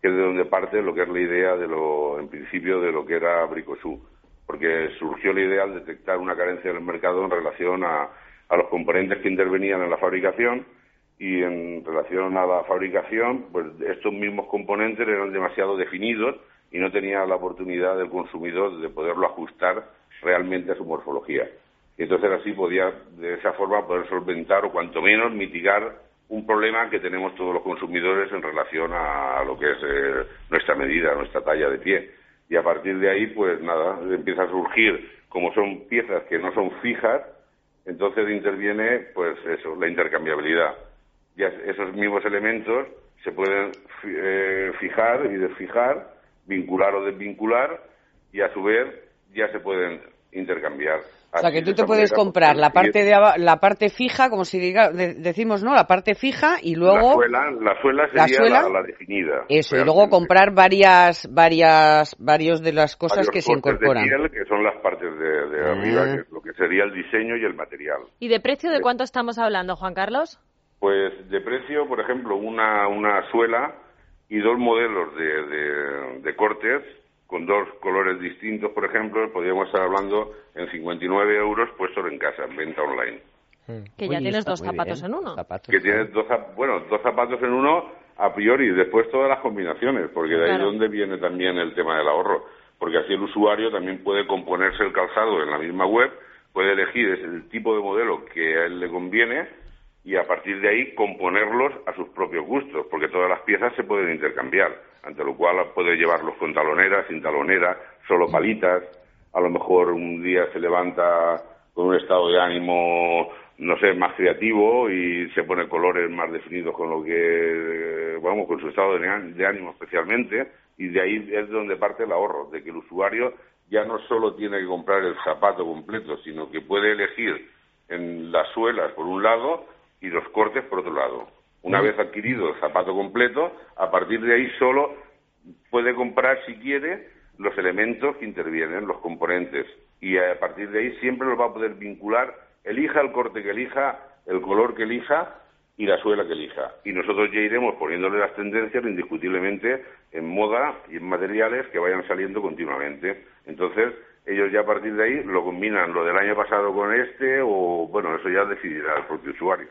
que es de donde parte lo que es la idea de lo, en principio, de lo que era Bricosú, porque surgió la idea de detectar una carencia en el mercado en relación a, a los componentes que intervenían en la fabricación y en relación a la fabricación, pues estos mismos componentes eran demasiado definidos y no tenía la oportunidad del consumidor de poderlo ajustar realmente a su morfología. Y entonces así podía, de esa forma, poder solventar o cuanto menos mitigar un problema que tenemos todos los consumidores en relación a lo que es eh, nuestra medida, nuestra talla de pie. Y a partir de ahí, pues nada, empieza a surgir, como son piezas que no son fijas, entonces interviene, pues eso, la intercambiabilidad. Ya esos mismos elementos se pueden eh, fijar y desfijar, vincular o desvincular, y a su vez ya se pueden intercambiar. O sea, que tú te puedes comprar la parte de la parte fija, como si diga, decimos, ¿no? La parte fija y luego... La suela, la sería la, definida. Eso, y luego comprar varias, varias, varios de las cosas que se incorporan. De que son las partes de, arriba, ah. que es lo que sería el diseño y el material. ¿Y de precio de cuánto estamos hablando, Juan Carlos? Pues de precio, por ejemplo, una, una suela y dos modelos de, de, de cortes con dos colores distintos, por ejemplo, podríamos estar hablando en 59 euros puestos en casa, en venta online. Hmm. Que ya tienes dos zapatos en uno. que tienes dos, bueno, dos zapatos en uno a priori, después todas las combinaciones, porque de ahí es donde viene también el tema del ahorro. Porque así el usuario también puede componerse el calzado en la misma web, puede elegir el tipo de modelo que a él le conviene y a partir de ahí componerlos a sus propios gustos, porque todas las piezas se pueden intercambiar, ante lo cual puede llevarlos con talonera, sin talonera, solo palitas, a lo mejor un día se levanta con un estado de ánimo, no sé, más creativo y se pone colores más definidos con lo que, vamos, con su estado de ánimo especialmente, y de ahí es donde parte el ahorro, de que el usuario ya no solo tiene que comprar el zapato completo, sino que puede elegir en las suelas por un lado y los cortes por otro lado. Una vez adquirido el zapato completo, a partir de ahí solo puede comprar, si quiere, los elementos que intervienen, los componentes. Y a partir de ahí siempre los va a poder vincular, elija el corte que elija, el color que elija y la suela que elija. Y nosotros ya iremos poniéndole las tendencias indiscutiblemente en moda y en materiales que vayan saliendo continuamente. Entonces, ellos ya a partir de ahí lo combinan lo del año pasado con este o, bueno, eso ya decidirá el propio usuario.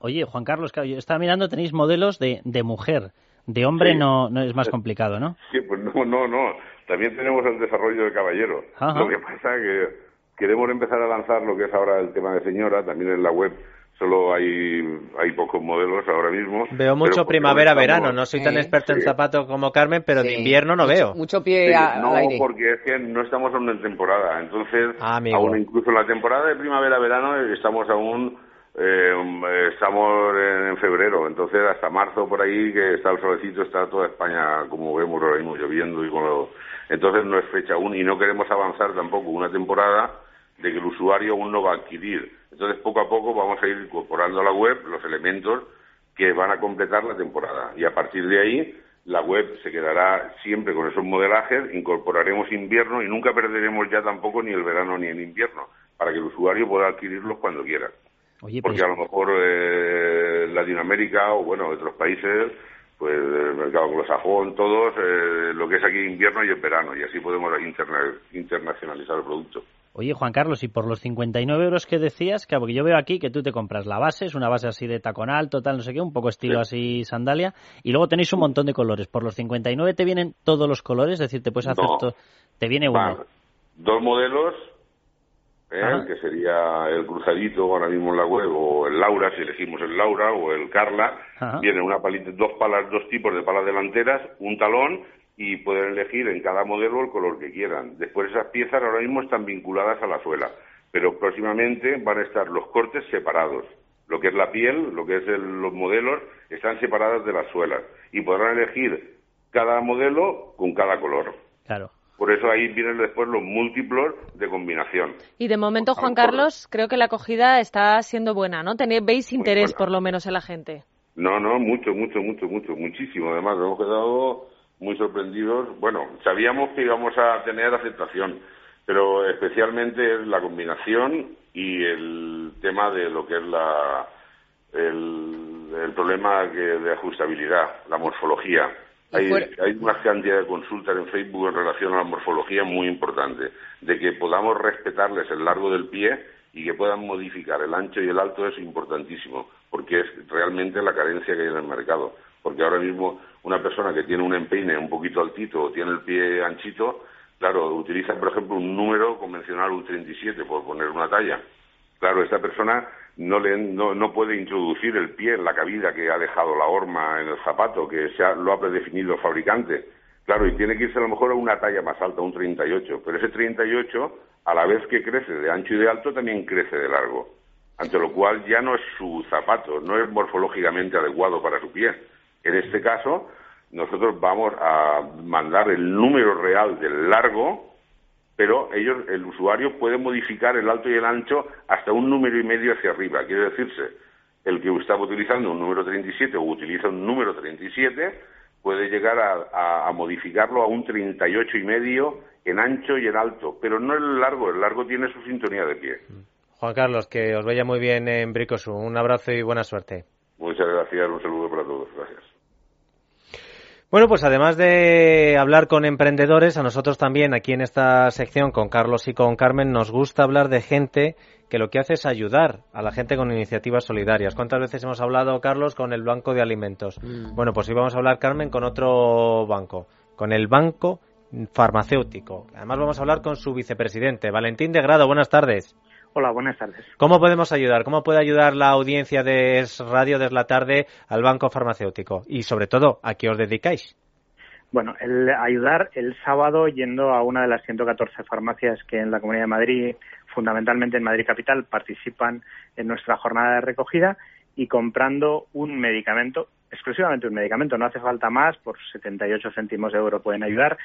Oye, Juan Carlos, yo estaba mirando, tenéis modelos de, de mujer. De hombre no, no es más complicado, ¿no? Sí, pues no, no, no. También tenemos el desarrollo de caballero. Lo que pasa es que queremos empezar a lanzar lo que es ahora el tema de señora, también en la web solo hay, hay pocos modelos ahora mismo. Veo mucho primavera-verano, no soy tan experto en zapatos como Carmen, pero de invierno no veo. Mucho pie No, porque es que no estamos aún en temporada, entonces ah, aún incluso la temporada de primavera-verano estamos aún eh, estamos en, febrero, entonces hasta marzo por ahí que está el solecito, está toda España, como vemos ahora mismo, lloviendo y con Entonces no es fecha aún y no queremos avanzar tampoco una temporada de que el usuario aún no va a adquirir. Entonces poco a poco vamos a ir incorporando a la web los elementos que van a completar la temporada y a partir de ahí la web se quedará siempre con esos modelajes, incorporaremos invierno y nunca perderemos ya tampoco ni el verano ni el invierno para que el usuario pueda adquirirlos cuando quiera. Porque a lo mejor eh, Latinoamérica o bueno, otros países, pues el mercado anglosajón, todos, eh, lo que es aquí invierno y el verano, y así podemos internacionalizar el producto. Oye, Juan Carlos, y por los 59 euros que decías, que porque yo veo aquí que tú te compras la base, es una base así de tacón alto, tal, no sé qué, un poco estilo así sandalia, y luego tenéis un montón de colores. ¿Por los 59 te vienen todos los colores? Es decir, te puedes hacer todo. Te viene uno. dos modelos, ¿eh? que sería el cruzadito ahora mismo en la web, o el Laura, si elegimos el Laura, o el Carla, vienen una palita, dos palas, dos tipos de palas delanteras, un talón, y pueden elegir en cada modelo el color que quieran. Después esas piezas ahora mismo están vinculadas a la suela, pero próximamente van a estar los cortes separados. Lo que es la piel, lo que es los modelos, están separadas de las suelas y podrán elegir cada modelo con cada color. Claro. Por eso ahí vienen después los múltiplos de combinación. Y de momento, Juan Carlos, creo que la acogida está siendo buena, ¿no? Tenéis, ¿Veis interés por lo menos en la gente? No, no, mucho, mucho, mucho, mucho, muchísimo. Además, nos hemos quedado muy sorprendidos. Bueno, sabíamos que íbamos a tener aceptación, pero especialmente es la combinación y el tema de lo que es la, el, problema de ajustabilidad, la morfología Hay, hay una cantidad de consultas en Facebook en relación a la morfología muy importante, de que podamos respetarles el largo del pie y que puedan modificar el ancho y el alto es importantísimo, porque es realmente la carencia que hay en el mercado. Porque ahora mismo una persona que tiene un empeine un poquito altito o tiene el pie anchito, claro, utiliza, por ejemplo, un número convencional, un 37, por poner una talla. Claro, esta persona no, le, no, no puede introducir el pie en la cabida que ha dejado la horma en el zapato, que se lo ha predefinido el fabricante. Claro, y tiene que irse a lo mejor a una talla más alta, un 38, pero ese 38, a la vez que crece de ancho y de alto, también crece de largo. Ante lo cual ya no es su zapato, no es morfológicamente adecuado para su pie. En este caso, nosotros vamos a mandar el número real del largo, pero ellos, el usuario puede modificar el alto y el ancho hasta un número y medio hacia arriba. Quiere decirse, el que estaba utilizando un número 37 o utiliza un número 37 puede llegar a, modificarlo a un 38 y medio en ancho y en alto, pero no el largo, el largo tiene su sintonía de pie. Juan Carlos, que os vaya muy bien en Bricosu. Un abrazo y buena suerte. Muchas gracias, un saludo para todos. Gracias. Bueno, pues además de hablar con emprendedores, a nosotros también aquí en esta sección con Carlos y con Carmen nos gusta hablar de gente que lo que hace es ayudar a la gente con iniciativas solidarias. ¿Cuántas veces hemos hablado, Carlos, con el Banco de Alimentos? Mm. Bueno, pues hoy vamos a hablar, Carmen, con otro banco, con el Banco Farmacéutico. Además vamos a hablar con su vicepresidente, Valentín de Grado. Buenas tardes. Hola, buenas tardes. ¿Cómo podemos ayudar? ¿Cómo puede ayudar la audiencia de Es Radio desde la tarde al Banco Farmacéutico? Y sobre todo, ¿a qué os dedicáis? Bueno, el ayudar el sábado yendo a una de las 114 farmacias que en la Comunidad de Madrid, fundamentalmente en Madrid Capital, participan en nuestra jornada de recogida y comprando un medicamento, exclusivamente un medicamento, no hace falta más, por 78 céntimos de euro pueden ayudar,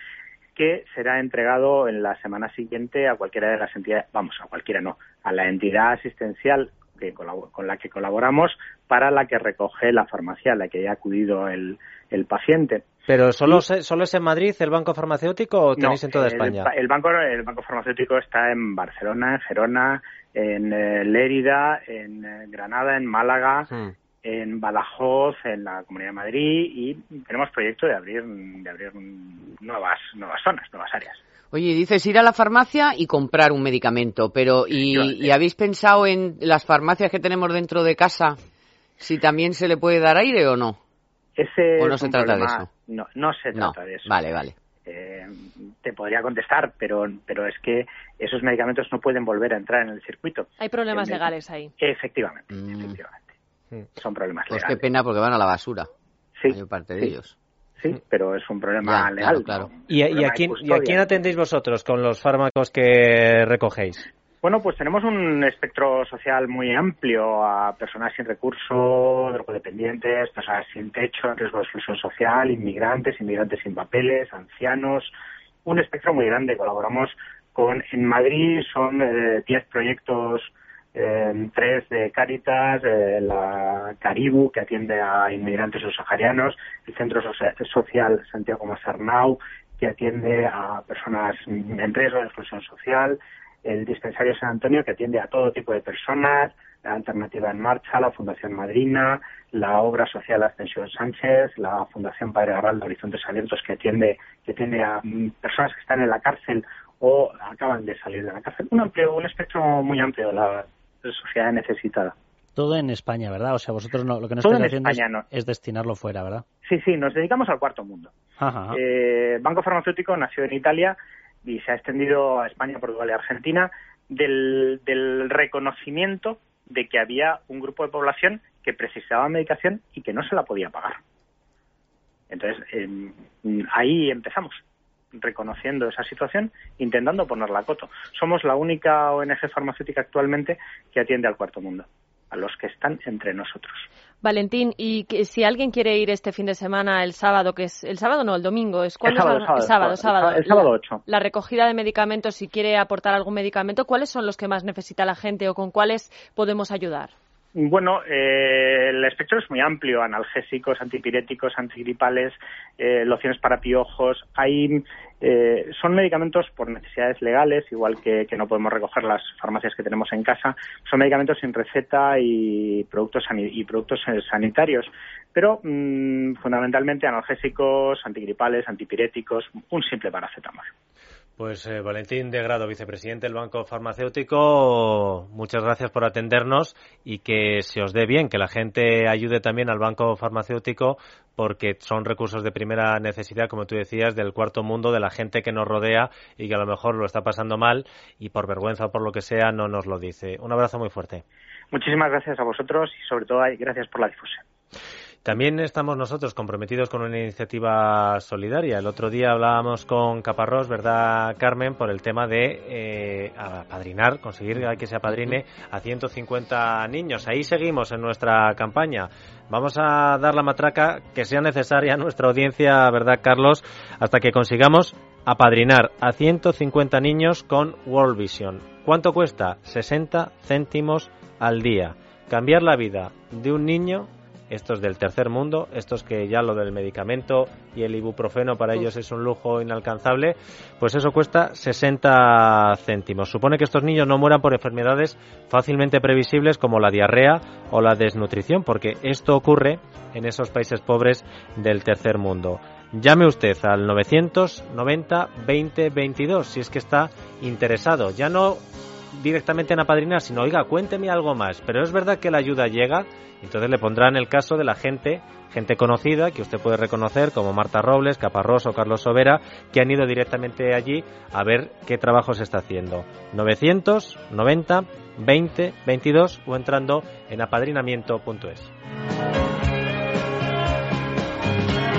que será entregado en la semana siguiente a cualquiera de las entidades, vamos, a cualquiera no, a la entidad asistencial que con la que colaboramos para la que recoge la farmacia a la que haya acudido el, el paciente. ¿Pero solo, solo es en Madrid el banco farmacéutico o tenéis en toda España? El, banco, el banco farmacéutico está en Barcelona, en Gerona, en eh, Lérida, en eh, Granada, en Málaga, hmm en Badajoz, en la Comunidad de Madrid y tenemos proyecto de abrir, de abrir nuevas, nuevas zonas, nuevas áreas. Oye, dices ir a la farmacia y comprar un medicamento, pero ¿y, habéis pensado en las farmacias que tenemos dentro de casa? Si también se le puede dar aire o no. Ese ¿O no se trata de eso? No, no se trata de eso. Vale, vale. Eh, te podría contestar, pero, pero es que esos medicamentos no pueden volver a entrar en el circuito. Hay problemas legales ahí. Efectivamente, mm. efectivamente. Son problemas pues legales. qué pena porque van a la basura. Sí. parte de ellos. Sí, pero es un problema legal. Claro, ¿Y, a, quién, ¿Y a quién atendéis vosotros con los fármacos que recogéis? Bueno, pues tenemos un espectro social muy amplio a personas sin recursos, drogodependientes, personas sin techo, en riesgo de exclusión social, inmigrantes, inmigrantes sin papeles, ancianos, un espectro muy grande. Colaboramos con, en Madrid son 10 eh, proyectos tres de Cáritas, la Caribu, que atiende a inmigrantes subsaharianos, el Centro Social Santiago Mazarnau, que atiende a personas en riesgo de exclusión social, el Dispensario San Antonio, que atiende a todo tipo de personas, la Alternativa en Marcha, la Fundación Madrina, la Obra Social Ascensión Sánchez, la Fundación Padre de Horizontes Abiertos, que atiende, que atiende a personas que están en la cárcel o acaban de salir de la cárcel. Un, amplio, un espectro muy amplio. La, sociedad necesitada. Todo en España, ¿verdad? O sea, vosotros no, lo que no estáis haciendo es, destinarlo fuera, ¿verdad? Sí, sí, nos dedicamos al cuarto mundo. Eh, Banco Farmacéutico nació en Italia y se ha extendido a España, Portugal y Argentina del, del reconocimiento de que había un grupo de población que precisaba medicación y que no se la podía pagar. Entonces, em, ahí empezamos reconociendo esa situación, intentando ponerla a coto. Somos la única ONG farmacéutica actualmente que atiende al cuarto mundo, a los que están entre nosotros. Valentín, y que, si alguien quiere ir este fin de semana, el sábado, que es el sábado no, el domingo, es cuando el sábado, sábado, el sábado, 8. La, recogida de medicamentos, si quiere aportar algún medicamento, ¿cuáles son los que más necesita la gente o con cuáles podemos ayudar? Bueno, eh, el espectro es muy amplio, analgésicos, antipiréticos, antigripales, eh, lociones para piojos. Hay, eh, son medicamentos por necesidades legales, igual que, no podemos recoger las farmacias que tenemos en casa. Son medicamentos sin receta y productos, y productos sanitarios, pero mm, fundamentalmente analgésicos, antigripales, antipiréticos, un simple paracetamol. Pues eh, Valentín de Grado, vicepresidente del Banco Farmacéutico, muchas gracias por atendernos y que se os dé bien, que la gente ayude también al Banco Farmacéutico porque son recursos de primera necesidad, como tú decías, del cuarto mundo, de la gente que nos rodea y que a lo mejor lo está pasando mal y por vergüenza o por lo que sea no nos lo dice. Un abrazo muy fuerte. Muchísimas gracias a vosotros y sobre todo gracias por la difusión. También estamos nosotros comprometidos con una iniciativa solidaria. El otro día hablábamos con Caparrós, ¿verdad, Carmen?, por el tema de eh, apadrinar, conseguir que se apadrine a 150 niños. Ahí seguimos en nuestra campaña. Vamos a dar la matraca que sea necesaria a nuestra audiencia, ¿verdad, Carlos?, hasta que consigamos apadrinar a 150 niños con World Vision. ¿Cuánto cuesta? 60 céntimos al día. Cambiar la vida de un niño estos del tercer mundo, estos que ya lo del medicamento y el ibuprofeno para ellos es un lujo inalcanzable, pues eso cuesta 60 céntimos. Supone que estos niños no mueran por enfermedades fácilmente previsibles como la diarrea o la desnutrición, porque esto ocurre en esos países pobres del tercer mundo. Llame usted al 990 20 22 si es que está interesado. Ya no directamente en apadrinar, sino, oiga, cuénteme algo más. Pero es verdad que la ayuda llega entonces le pondrán el caso de la gente, gente conocida, que usted puede reconocer, como Marta Robles, Caparrós o Carlos Sobera, que han ido directamente allí a ver qué trabajo se está haciendo. 990 20 22 o entrando en apadrinamiento.es.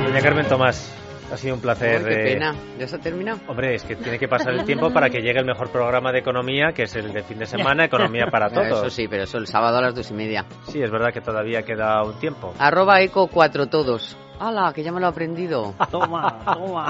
Doña Carmen Tomás, ha sido un placer. qué pena, ya se ha terminado. Hombre, es que tiene que pasar el tiempo para que llegue el mejor programa de economía, que es el de fin de semana, Economía para Todos. Eso sí, pero eso el sábado a las dos y media. Sí, es verdad que todavía queda un tiempo. Arroba eco cuatro todos. ¡Hala, que ya me lo he aprendido! Toma, toma.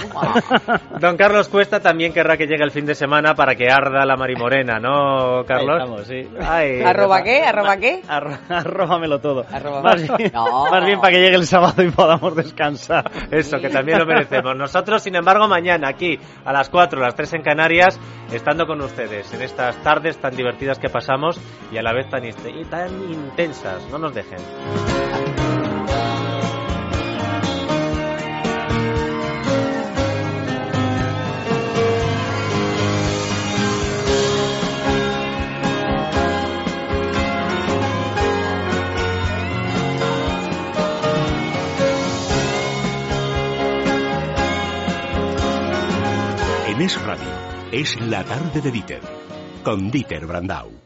Don Carlos Cuesta también querrá que llegue el fin de semana para que arda la marimorena, ¿no, Carlos? sí. ¿Arroba qué? ¿Arroba qué? arróbamelo todo. Más, bien, más bien para que llegue el sábado y podamos descansar. Eso, que también lo merecemos. Nosotros, sin embargo, mañana aquí a las 4, a las 3 en Canarias, estando con ustedes en estas tardes tan divertidas que pasamos y a la vez tan, y tan intensas. No nos dejen. Es Radio. Es la tarde de Dieter. Con Dieter Brandau.